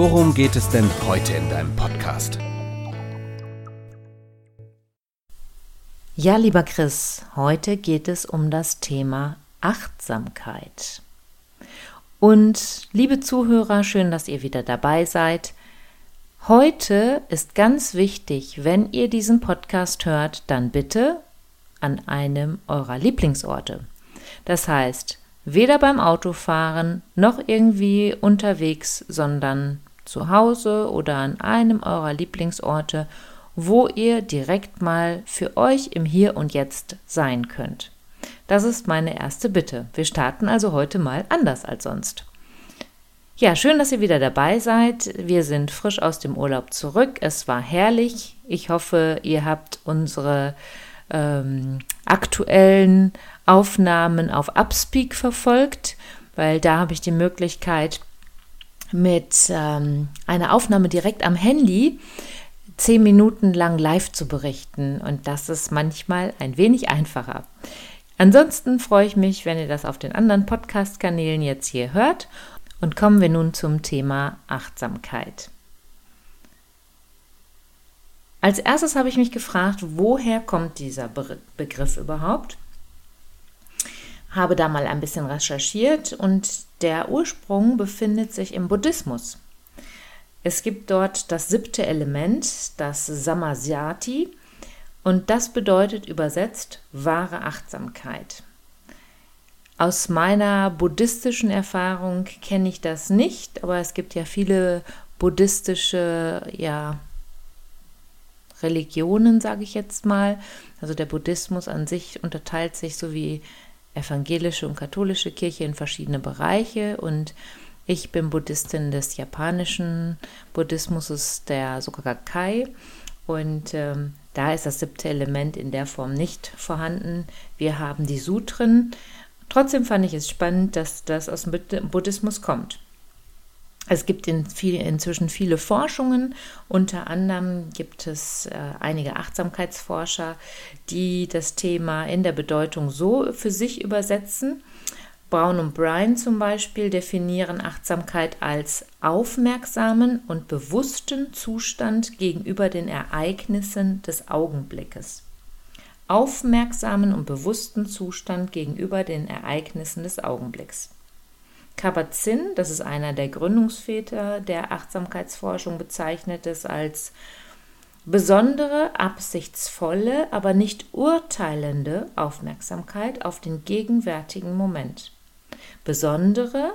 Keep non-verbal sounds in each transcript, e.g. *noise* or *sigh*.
worum geht es denn heute in deinem Podcast? Ja, lieber Chris, heute geht es um das Thema Achtsamkeit. Und liebe Zuhörer, schön, dass ihr wieder dabei seid. Heute ist ganz wichtig, wenn ihr diesen Podcast hört, dann bitte an einem eurer Lieblingsorte. Das heißt, weder beim Autofahren noch irgendwie unterwegs, sondern zu Hause oder an einem eurer Lieblingsorte, wo ihr direkt mal für euch im Hier und Jetzt sein könnt. Das ist meine erste Bitte. Wir starten also heute mal anders als sonst. Ja, schön, dass ihr wieder dabei seid. Wir sind frisch aus dem Urlaub zurück. Es war herrlich. Ich hoffe, ihr habt unsere ähm, aktuellen Aufnahmen auf Upspeak verfolgt, weil da habe ich die Möglichkeit, mit ähm, einer Aufnahme direkt am Handy zehn Minuten lang live zu berichten. Und das ist manchmal ein wenig einfacher. Ansonsten freue ich mich, wenn ihr das auf den anderen Podcast-Kanälen jetzt hier hört. Und kommen wir nun zum Thema Achtsamkeit. Als erstes habe ich mich gefragt, woher kommt dieser Be Begriff überhaupt? Habe da mal ein bisschen recherchiert und der Ursprung befindet sich im Buddhismus. Es gibt dort das siebte Element, das Samasyati, und das bedeutet übersetzt wahre Achtsamkeit. Aus meiner buddhistischen Erfahrung kenne ich das nicht, aber es gibt ja viele buddhistische ja, Religionen, sage ich jetzt mal. Also der Buddhismus an sich unterteilt sich so wie evangelische und katholische Kirche in verschiedene Bereiche und ich bin Buddhistin des japanischen Buddhismus, der Sokakai. Und ähm, da ist das siebte Element in der Form nicht vorhanden. Wir haben die Sutren. Trotzdem fand ich es spannend, dass das aus dem Buddhismus kommt. Es gibt in viel, inzwischen viele Forschungen. Unter anderem gibt es äh, einige Achtsamkeitsforscher, die das Thema in der Bedeutung so für sich übersetzen. Brown und Bryan zum Beispiel definieren Achtsamkeit als aufmerksamen und bewussten Zustand gegenüber den Ereignissen des Augenblickes. Aufmerksamen und bewussten Zustand gegenüber den Ereignissen des Augenblicks. Kabat-Zinn, das ist einer der Gründungsväter der Achtsamkeitsforschung, bezeichnet es als besondere, absichtsvolle, aber nicht urteilende Aufmerksamkeit auf den gegenwärtigen Moment besondere,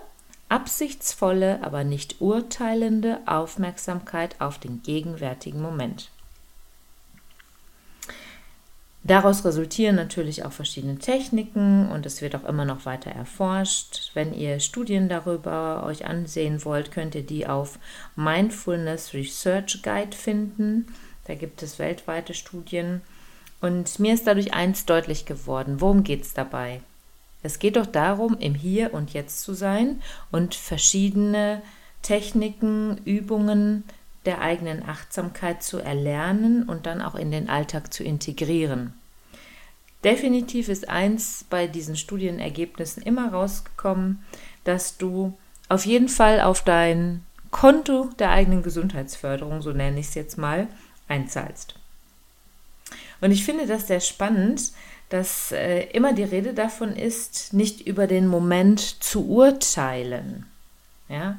absichtsvolle, aber nicht urteilende Aufmerksamkeit auf den gegenwärtigen Moment. Daraus resultieren natürlich auch verschiedene Techniken und es wird auch immer noch weiter erforscht. Wenn ihr Studien darüber euch ansehen wollt, könnt ihr die auf Mindfulness Research Guide finden. Da gibt es weltweite Studien. Und mir ist dadurch eins deutlich geworden. Worum geht es dabei? Es geht doch darum, im Hier und Jetzt zu sein und verschiedene Techniken, Übungen der eigenen Achtsamkeit zu erlernen und dann auch in den Alltag zu integrieren. Definitiv ist eins bei diesen Studienergebnissen immer rausgekommen, dass du auf jeden Fall auf dein Konto der eigenen Gesundheitsförderung, so nenne ich es jetzt mal, einzahlst. Und ich finde das sehr spannend, dass äh, immer die Rede davon ist, nicht über den Moment zu urteilen. Ja,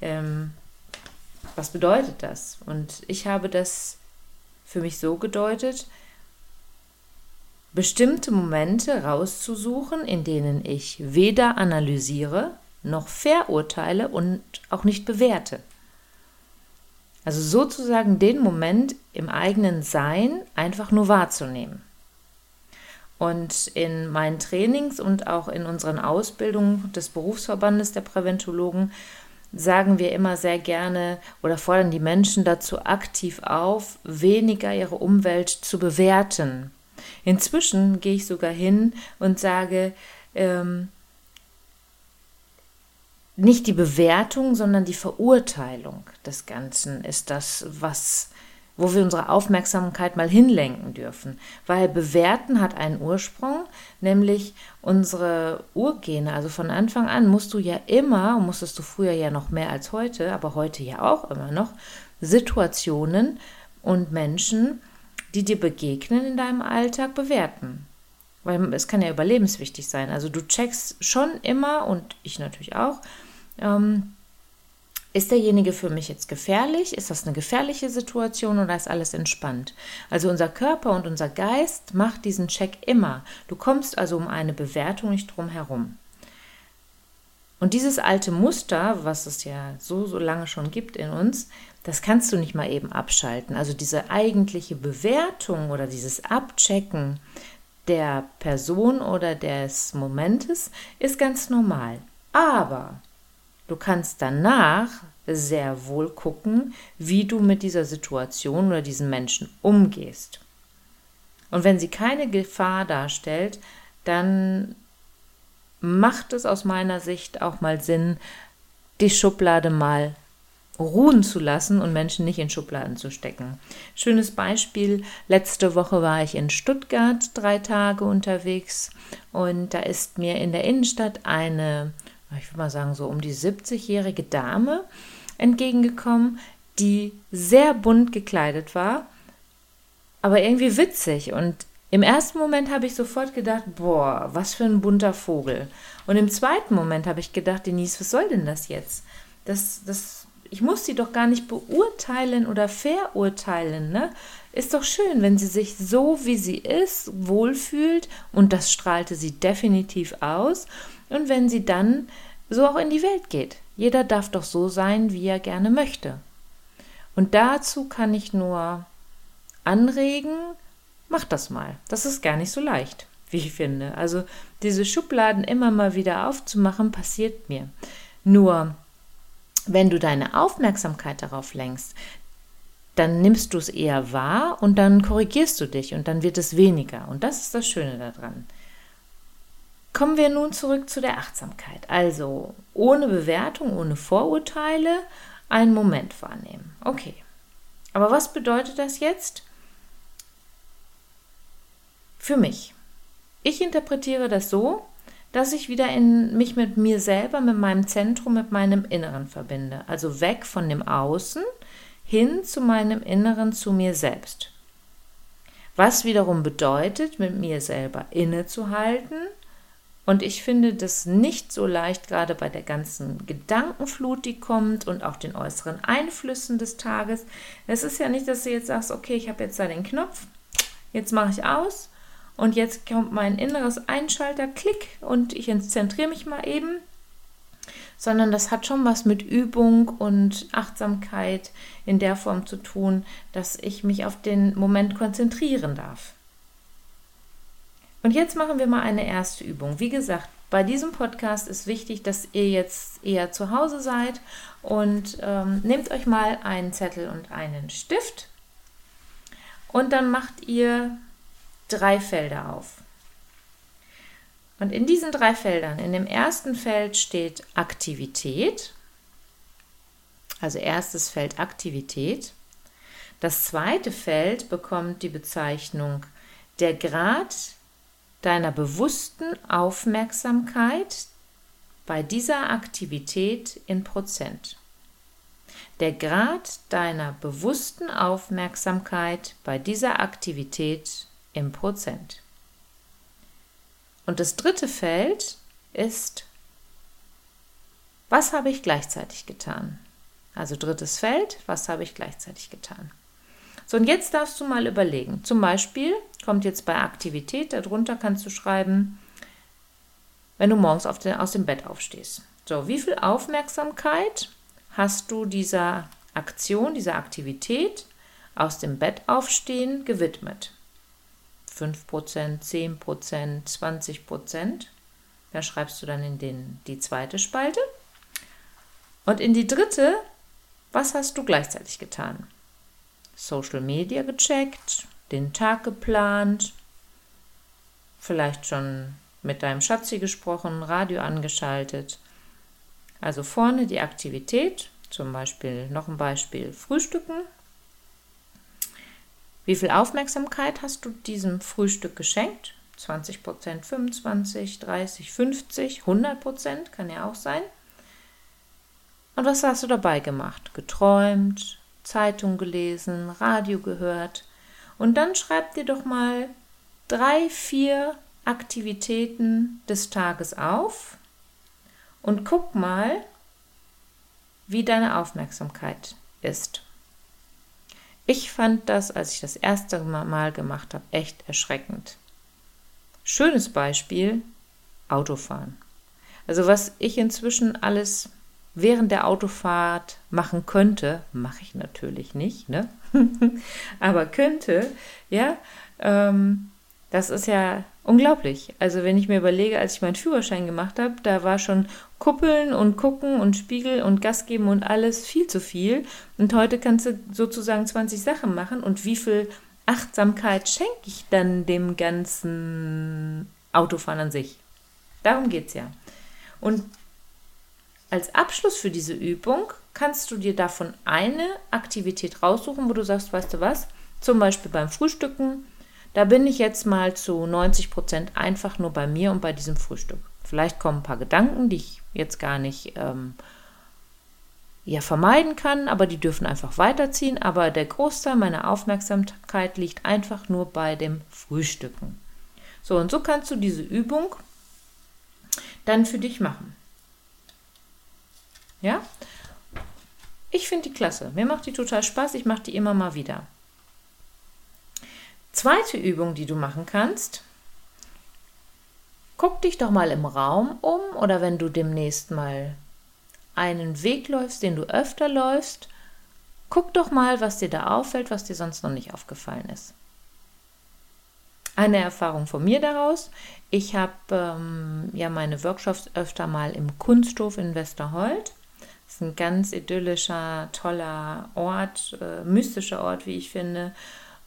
ähm, was bedeutet das? Und ich habe das für mich so gedeutet, bestimmte Momente rauszusuchen, in denen ich weder analysiere noch verurteile und auch nicht bewerte. Also sozusagen den Moment im eigenen Sein einfach nur wahrzunehmen. Und in meinen Trainings und auch in unseren Ausbildungen des Berufsverbandes der Präventologen sagen wir immer sehr gerne oder fordern die Menschen dazu aktiv auf, weniger ihre Umwelt zu bewerten. Inzwischen gehe ich sogar hin und sage, ähm, nicht die Bewertung, sondern die Verurteilung des Ganzen ist das, was wo wir unsere Aufmerksamkeit mal hinlenken dürfen. Weil bewerten hat einen Ursprung, nämlich unsere Urgene. Also von Anfang an musst du ja immer, musstest du früher ja noch mehr als heute, aber heute ja auch immer noch, Situationen und Menschen, die dir begegnen in deinem Alltag, bewerten. Weil es kann ja überlebenswichtig sein. Also du checkst schon immer, und ich natürlich auch, ähm, ist derjenige für mich jetzt gefährlich? Ist das eine gefährliche Situation oder ist alles entspannt? Also unser Körper und unser Geist macht diesen Check immer. Du kommst also um eine Bewertung nicht drum herum. Und dieses alte Muster, was es ja so, so lange schon gibt in uns, das kannst du nicht mal eben abschalten. Also diese eigentliche Bewertung oder dieses Abchecken der Person oder des Momentes ist ganz normal. Aber Du kannst danach sehr wohl gucken, wie du mit dieser Situation oder diesen Menschen umgehst. Und wenn sie keine Gefahr darstellt, dann macht es aus meiner Sicht auch mal Sinn, die Schublade mal ruhen zu lassen und Menschen nicht in Schubladen zu stecken. Schönes Beispiel, letzte Woche war ich in Stuttgart drei Tage unterwegs und da ist mir in der Innenstadt eine ich würde mal sagen, so um die 70-jährige Dame entgegengekommen, die sehr bunt gekleidet war, aber irgendwie witzig. Und im ersten Moment habe ich sofort gedacht, boah, was für ein bunter Vogel. Und im zweiten Moment habe ich gedacht, Denise, was soll denn das jetzt? Das, das, ich muss sie doch gar nicht beurteilen oder verurteilen, ne? Ist doch schön, wenn sie sich so, wie sie ist, wohlfühlt und das strahlte sie definitiv aus. Und wenn sie dann so auch in die Welt geht. Jeder darf doch so sein, wie er gerne möchte. Und dazu kann ich nur anregen, mach das mal. Das ist gar nicht so leicht, wie ich finde. Also diese Schubladen immer mal wieder aufzumachen, passiert mir. Nur, wenn du deine Aufmerksamkeit darauf lenkst, dann nimmst du es eher wahr und dann korrigierst du dich und dann wird es weniger. Und das ist das Schöne daran. Kommen wir nun zurück zu der Achtsamkeit. Also ohne Bewertung, ohne Vorurteile einen Moment wahrnehmen. Okay. Aber was bedeutet das jetzt für mich? Ich interpretiere das so, dass ich wieder in mich mit mir selber, mit meinem Zentrum, mit meinem Inneren verbinde. Also weg von dem Außen hin zu meinem Inneren, zu mir selbst. Was wiederum bedeutet, mit mir selber innezuhalten und ich finde das nicht so leicht, gerade bei der ganzen Gedankenflut, die kommt und auch den äußeren Einflüssen des Tages. Es ist ja nicht, dass du jetzt sagst, okay, ich habe jetzt da den Knopf, jetzt mache ich aus und jetzt kommt mein inneres Einschalter, klick und ich zentriere mich mal eben, sondern das hat schon was mit Übung und Achtsamkeit in der Form zu tun, dass ich mich auf den Moment konzentrieren darf. Und jetzt machen wir mal eine erste Übung. Wie gesagt, bei diesem Podcast ist wichtig, dass ihr jetzt eher zu Hause seid und ähm, nehmt euch mal einen Zettel und einen Stift und dann macht ihr drei Felder auf. Und in diesen drei Feldern, in dem ersten Feld steht Aktivität, also erstes Feld Aktivität. Das zweite Feld bekommt die Bezeichnung der Grad deiner bewussten Aufmerksamkeit bei dieser Aktivität in Prozent. Der Grad deiner bewussten Aufmerksamkeit bei dieser Aktivität im Prozent. Und das dritte Feld ist, was habe ich gleichzeitig getan? Also drittes Feld, was habe ich gleichzeitig getan? So, und jetzt darfst du mal überlegen. Zum Beispiel kommt jetzt bei Aktivität, darunter kannst du schreiben, wenn du morgens den, aus dem Bett aufstehst. So, wie viel Aufmerksamkeit hast du dieser Aktion, dieser Aktivität aus dem Bett aufstehen gewidmet? 5%, 10%, 20%. Da schreibst du dann in den, die zweite Spalte. Und in die dritte, was hast du gleichzeitig getan? Social Media gecheckt, den Tag geplant, vielleicht schon mit deinem Schatzi gesprochen, Radio angeschaltet. Also vorne die Aktivität, zum Beispiel noch ein Beispiel Frühstücken. Wie viel Aufmerksamkeit hast du diesem Frühstück geschenkt? 20 Prozent, 25, 30, 50, 100 Prozent kann ja auch sein. Und was hast du dabei gemacht? Geträumt, Zeitung gelesen, Radio gehört. Und dann schreib dir doch mal drei, vier Aktivitäten des Tages auf und guck mal, wie deine Aufmerksamkeit ist. Ich fand das, als ich das erste Mal gemacht habe, echt erschreckend. Schönes Beispiel, Autofahren. Also was ich inzwischen alles während der Autofahrt machen könnte, mache ich natürlich nicht, ne? *laughs* aber könnte, ja, ähm, das ist ja unglaublich. Also wenn ich mir überlege, als ich meinen Führerschein gemacht habe, da war schon Kuppeln und Gucken und Spiegel und Gas geben und alles viel zu viel. Und heute kannst du sozusagen 20 Sachen machen. Und wie viel Achtsamkeit schenke ich dann dem ganzen Autofahren an sich? Darum geht es ja. Und als Abschluss für diese Übung kannst du dir davon eine Aktivität raussuchen, wo du sagst, weißt du was, zum Beispiel beim Frühstücken, da bin ich jetzt mal zu 90 Prozent einfach nur bei mir und bei diesem Frühstück. Vielleicht kommen ein paar Gedanken, die ich jetzt gar nicht ähm, ja, vermeiden kann, aber die dürfen einfach weiterziehen. Aber der Großteil meiner Aufmerksamkeit liegt einfach nur bei dem Frühstücken. So, und so kannst du diese Übung dann für dich machen. Ja? Ich finde die klasse. Mir macht die total Spaß. Ich mache die immer mal wieder. Zweite Übung, die du machen kannst, guck dich doch mal im Raum um oder wenn du demnächst mal einen Weg läufst, den du öfter läufst, guck doch mal, was dir da auffällt, was dir sonst noch nicht aufgefallen ist. Eine Erfahrung von mir daraus. Ich habe ähm, ja meine Workshops öfter mal im Kunsthof in Westerhold. Ist ein ganz idyllischer, toller Ort, äh, mystischer Ort, wie ich finde.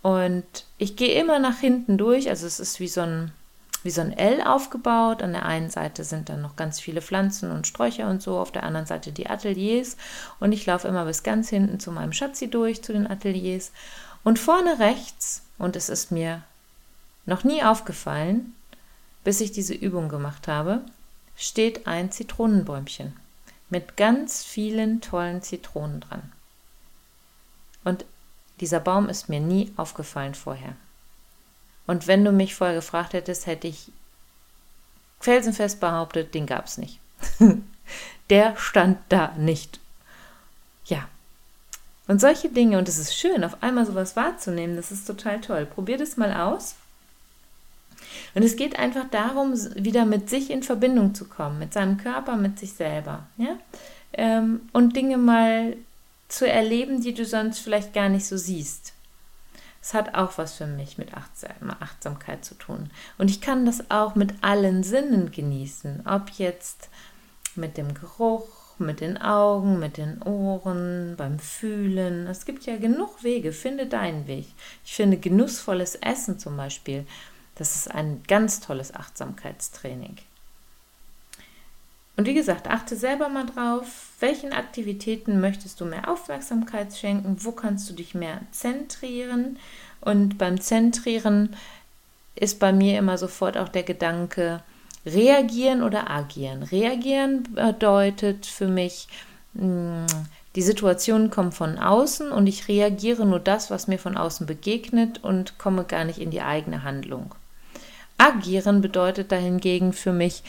Und ich gehe immer nach hinten durch, also es ist wie so ein wie so ein L aufgebaut. An der einen Seite sind dann noch ganz viele Pflanzen und Sträucher und so, auf der anderen Seite die Ateliers. Und ich laufe immer bis ganz hinten zu meinem Schatzi durch, zu den Ateliers. Und vorne rechts, und es ist mir noch nie aufgefallen, bis ich diese Übung gemacht habe, steht ein Zitronenbäumchen mit ganz vielen tollen Zitronen dran. Und dieser Baum ist mir nie aufgefallen vorher. Und wenn du mich vorher gefragt hättest, hätte ich felsenfest behauptet, den gab es nicht. *laughs* Der stand da nicht. Ja. Und solche Dinge, und es ist schön, auf einmal sowas wahrzunehmen, das ist total toll. Probier das mal aus. Und es geht einfach darum, wieder mit sich in Verbindung zu kommen, mit seinem Körper, mit sich selber. Ja? Ähm, und Dinge mal zu erleben, die du sonst vielleicht gar nicht so siehst. Es hat auch was für mich mit Achtsamkeit zu tun. Und ich kann das auch mit allen Sinnen genießen, ob jetzt mit dem Geruch, mit den Augen, mit den Ohren, beim Fühlen. Es gibt ja genug Wege, finde deinen Weg. Ich finde genussvolles Essen zum Beispiel, das ist ein ganz tolles Achtsamkeitstraining. Und wie gesagt, achte selber mal drauf, welchen Aktivitäten möchtest du mehr Aufmerksamkeit schenken, wo kannst du dich mehr zentrieren. Und beim Zentrieren ist bei mir immer sofort auch der Gedanke, reagieren oder agieren. Reagieren bedeutet für mich, hm, die Situation kommt von außen und ich reagiere nur das, was mir von außen begegnet und komme gar nicht in die eigene Handlung. Agieren bedeutet dahingegen für mich,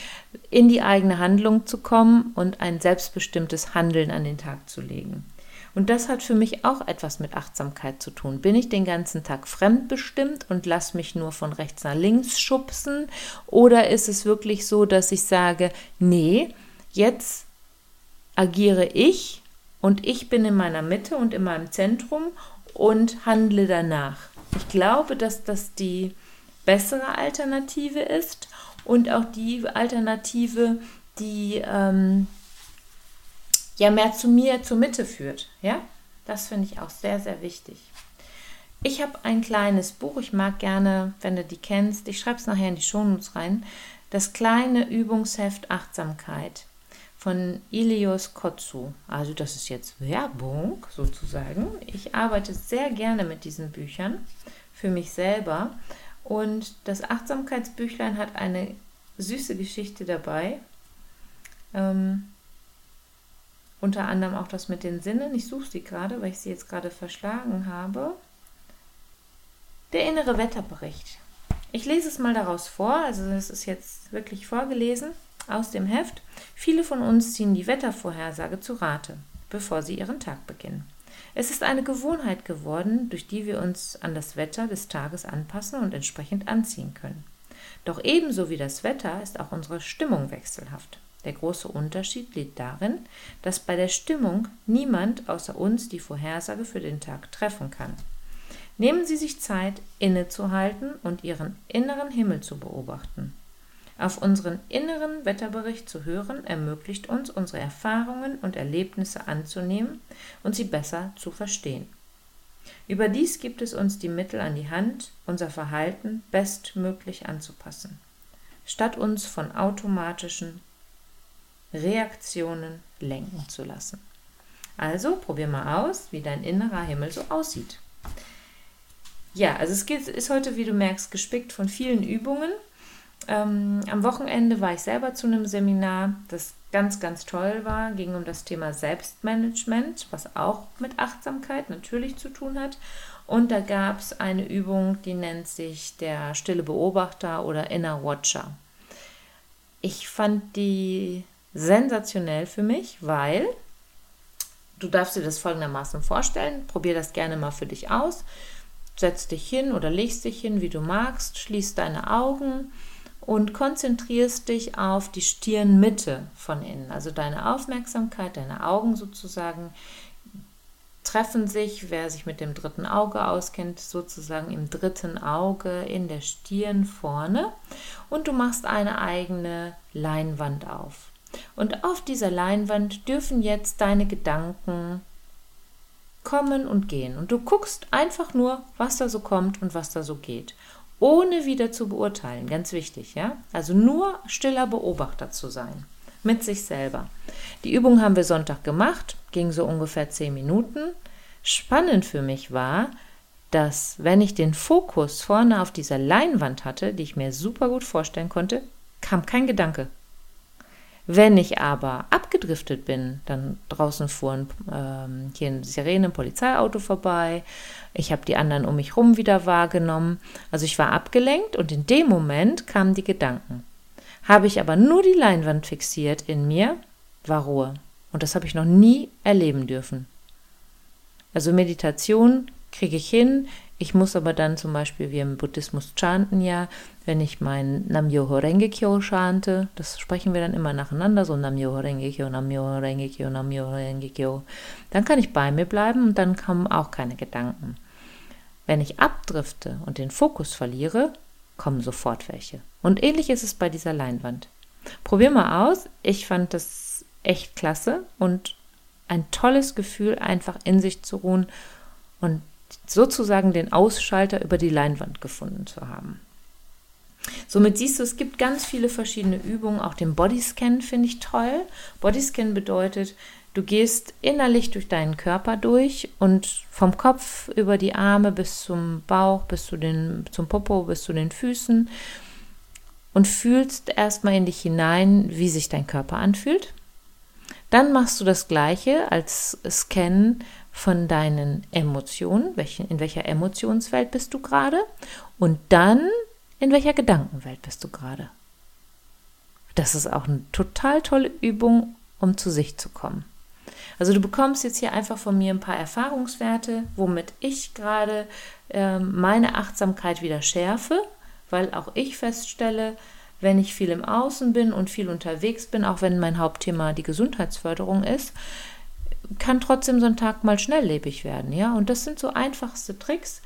in die eigene Handlung zu kommen und ein selbstbestimmtes Handeln an den Tag zu legen. Und das hat für mich auch etwas mit Achtsamkeit zu tun. Bin ich den ganzen Tag fremdbestimmt und lasse mich nur von rechts nach links schubsen? Oder ist es wirklich so, dass ich sage, nee, jetzt agiere ich und ich bin in meiner Mitte und in meinem Zentrum und handle danach? Ich glaube, dass das die bessere Alternative ist und auch die Alternative, die ähm, ja mehr zu mir, zur Mitte führt. Ja, das finde ich auch sehr, sehr wichtig. Ich habe ein kleines Buch, ich mag gerne, wenn du die kennst, ich schreibe es nachher in die Shownotes rein, das kleine Übungsheft Achtsamkeit von Ilios Kotsu. Also das ist jetzt Werbung sozusagen. Ich arbeite sehr gerne mit diesen Büchern für mich selber und das Achtsamkeitsbüchlein hat eine süße Geschichte dabei. Ähm, unter anderem auch das mit den Sinnen. Ich suche sie gerade, weil ich sie jetzt gerade verschlagen habe. Der innere Wetterbericht. Ich lese es mal daraus vor, also es ist jetzt wirklich vorgelesen aus dem Heft. Viele von uns ziehen die Wettervorhersage zu Rate, bevor sie ihren Tag beginnen. Es ist eine Gewohnheit geworden, durch die wir uns an das Wetter des Tages anpassen und entsprechend anziehen können. Doch ebenso wie das Wetter ist auch unsere Stimmung wechselhaft. Der große Unterschied liegt darin, dass bei der Stimmung niemand außer uns die Vorhersage für den Tag treffen kann. Nehmen Sie sich Zeit, innezuhalten und Ihren inneren Himmel zu beobachten. Auf unseren inneren Wetterbericht zu hören, ermöglicht uns, unsere Erfahrungen und Erlebnisse anzunehmen und sie besser zu verstehen. Überdies gibt es uns die Mittel an die Hand, unser Verhalten bestmöglich anzupassen, statt uns von automatischen Reaktionen lenken zu lassen. Also probier mal aus, wie dein innerer Himmel so aussieht. Ja, also es ist heute, wie du merkst, gespickt von vielen Übungen. Ähm, am Wochenende war ich selber zu einem Seminar, das ganz, ganz toll war, ging um das Thema Selbstmanagement, was auch mit Achtsamkeit natürlich zu tun hat. Und da gab es eine Übung, die nennt sich der stille Beobachter oder Inner Watcher. Ich fand die sensationell für mich, weil du darfst dir das folgendermaßen vorstellen. Probier das gerne mal für dich aus. Setz dich hin oder legst dich hin, wie du magst, schließ deine Augen und konzentrierst dich auf die Stirnmitte von innen. Also deine Aufmerksamkeit, deine Augen sozusagen treffen sich, wer sich mit dem dritten Auge auskennt, sozusagen im dritten Auge in der Stirn vorne und du machst eine eigene Leinwand auf. Und auf dieser Leinwand dürfen jetzt deine Gedanken kommen und gehen. Und du guckst einfach nur, was da so kommt und was da so geht. Ohne wieder zu beurteilen, ganz wichtig, ja? Also nur stiller Beobachter zu sein. Mit sich selber. Die Übung haben wir Sonntag gemacht, ging so ungefähr zehn Minuten. Spannend für mich war, dass wenn ich den Fokus vorne auf dieser Leinwand hatte, die ich mir super gut vorstellen konnte, kam kein Gedanke. Wenn ich aber abgedriftet bin, dann draußen fuhren ähm, hier ein Sirene, ein Polizeiauto vorbei, ich habe die anderen um mich herum wieder wahrgenommen, also ich war abgelenkt und in dem Moment kamen die Gedanken. Habe ich aber nur die Leinwand fixiert in mir, war Ruhe. Und das habe ich noch nie erleben dürfen. Also Meditation kriege ich hin, ich muss aber dann zum Beispiel, wie im Buddhismus chanten ja, wenn ich mein Nam-myoho Renge-kyo chante, das sprechen wir dann immer nacheinander, so Nam-myoho Renge-kyo, Nam-myoho Renge-kyo, Nam-myoho Renge-kyo, dann kann ich bei mir bleiben und dann kommen auch keine Gedanken. Wenn ich abdrifte und den Fokus verliere, kommen sofort welche. Und ähnlich ist es bei dieser Leinwand. Probier mal aus. Ich fand das echt klasse und ein tolles Gefühl, einfach in sich zu ruhen und sozusagen den Ausschalter über die Leinwand gefunden zu haben. Somit siehst du, es gibt ganz viele verschiedene Übungen. Auch den Bodyscan finde ich toll. Bodyscan bedeutet, du gehst innerlich durch deinen Körper durch und vom Kopf über die Arme bis zum Bauch, bis zu den, zum Popo, bis zu den Füßen und fühlst erstmal in dich hinein, wie sich dein Körper anfühlt. Dann machst du das gleiche als Scan von deinen Emotionen, in welcher Emotionswelt bist du gerade und dann in welcher Gedankenwelt bist du gerade. Das ist auch eine total tolle Übung, um zu sich zu kommen. Also du bekommst jetzt hier einfach von mir ein paar Erfahrungswerte, womit ich gerade äh, meine Achtsamkeit wieder schärfe, weil auch ich feststelle, wenn ich viel im Außen bin und viel unterwegs bin, auch wenn mein Hauptthema die Gesundheitsförderung ist, kann trotzdem so ein Tag mal schnelllebig werden, ja. Und das sind so einfachste Tricks.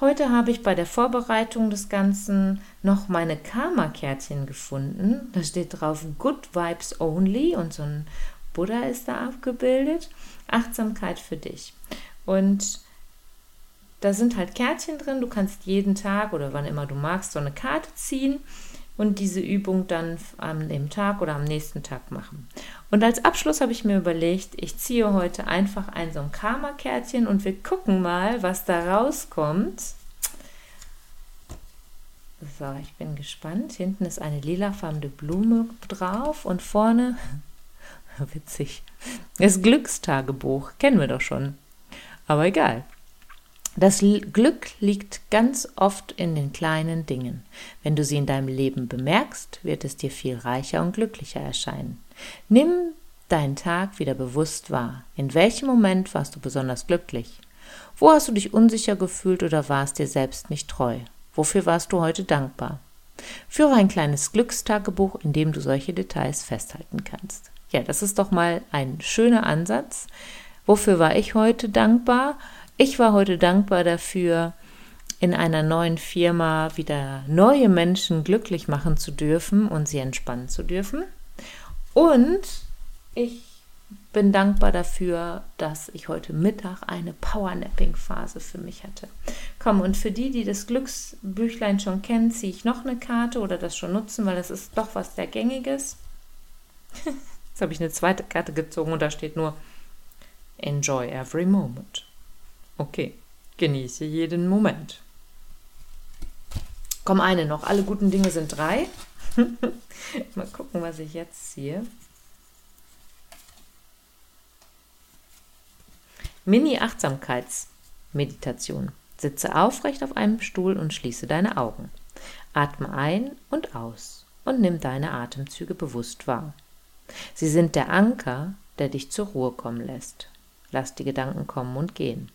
Heute habe ich bei der Vorbereitung des Ganzen noch meine Karma-Kärtchen gefunden. Da steht drauf Good Vibes Only und so ein Buddha ist da abgebildet. Achtsamkeit für dich. Und da sind halt Kärtchen drin. Du kannst jeden Tag oder wann immer du magst so eine Karte ziehen und diese Übung dann am dem Tag oder am nächsten Tag machen. Und als Abschluss habe ich mir überlegt, ich ziehe heute einfach ein so ein Karma-Kärtchen und wir gucken mal, was da rauskommt. So, ich bin gespannt. Hinten ist eine lilafarbene Blume drauf und vorne, *laughs* witzig, das Glückstagebuch. Kennen wir doch schon. Aber egal. Das Glück liegt ganz oft in den kleinen Dingen. Wenn du sie in deinem Leben bemerkst, wird es dir viel reicher und glücklicher erscheinen. Nimm deinen Tag wieder bewusst wahr. In welchem Moment warst du besonders glücklich? Wo hast du dich unsicher gefühlt oder warst dir selbst nicht treu? Wofür warst du heute dankbar? Führe ein kleines Glückstagebuch, in dem du solche Details festhalten kannst. Ja, das ist doch mal ein schöner Ansatz. Wofür war ich heute dankbar? Ich war heute dankbar dafür, in einer neuen Firma wieder neue Menschen glücklich machen zu dürfen und sie entspannen zu dürfen. Und ich bin dankbar dafür, dass ich heute Mittag eine Powernapping-Phase für mich hatte. Komm, und für die, die das Glücksbüchlein schon kennen, ziehe ich noch eine Karte oder das schon nutzen, weil das ist doch was sehr Gängiges. *laughs* Jetzt habe ich eine zweite Karte gezogen und da steht nur Enjoy every moment. Okay, genieße jeden Moment. Komm, eine noch. Alle guten Dinge sind drei. *laughs* Mal gucken, was ich jetzt ziehe. Mini-Achtsamkeitsmeditation. Sitze aufrecht auf einem Stuhl und schließe deine Augen. Atme ein und aus und nimm deine Atemzüge bewusst wahr. Sie sind der Anker, der dich zur Ruhe kommen lässt. Lass die Gedanken kommen und gehen.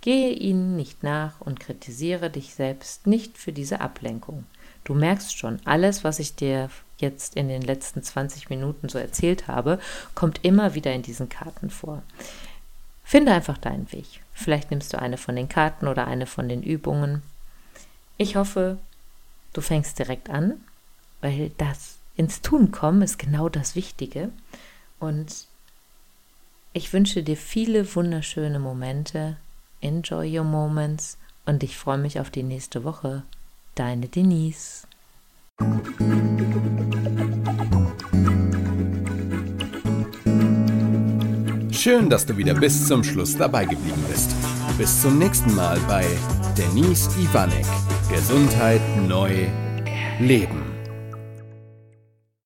Gehe ihnen nicht nach und kritisiere dich selbst nicht für diese Ablenkung. Du merkst schon, alles, was ich dir jetzt in den letzten 20 Minuten so erzählt habe, kommt immer wieder in diesen Karten vor. Finde einfach deinen Weg. Vielleicht nimmst du eine von den Karten oder eine von den Übungen. Ich hoffe, du fängst direkt an, weil das ins Tun kommen ist genau das Wichtige. Und ich wünsche dir viele wunderschöne Momente Enjoy your moments und ich freue mich auf die nächste Woche. Deine Denise. Schön, dass du wieder bis zum Schluss dabei geblieben bist. Bis zum nächsten Mal bei Denise Ivanek. Gesundheit neu leben.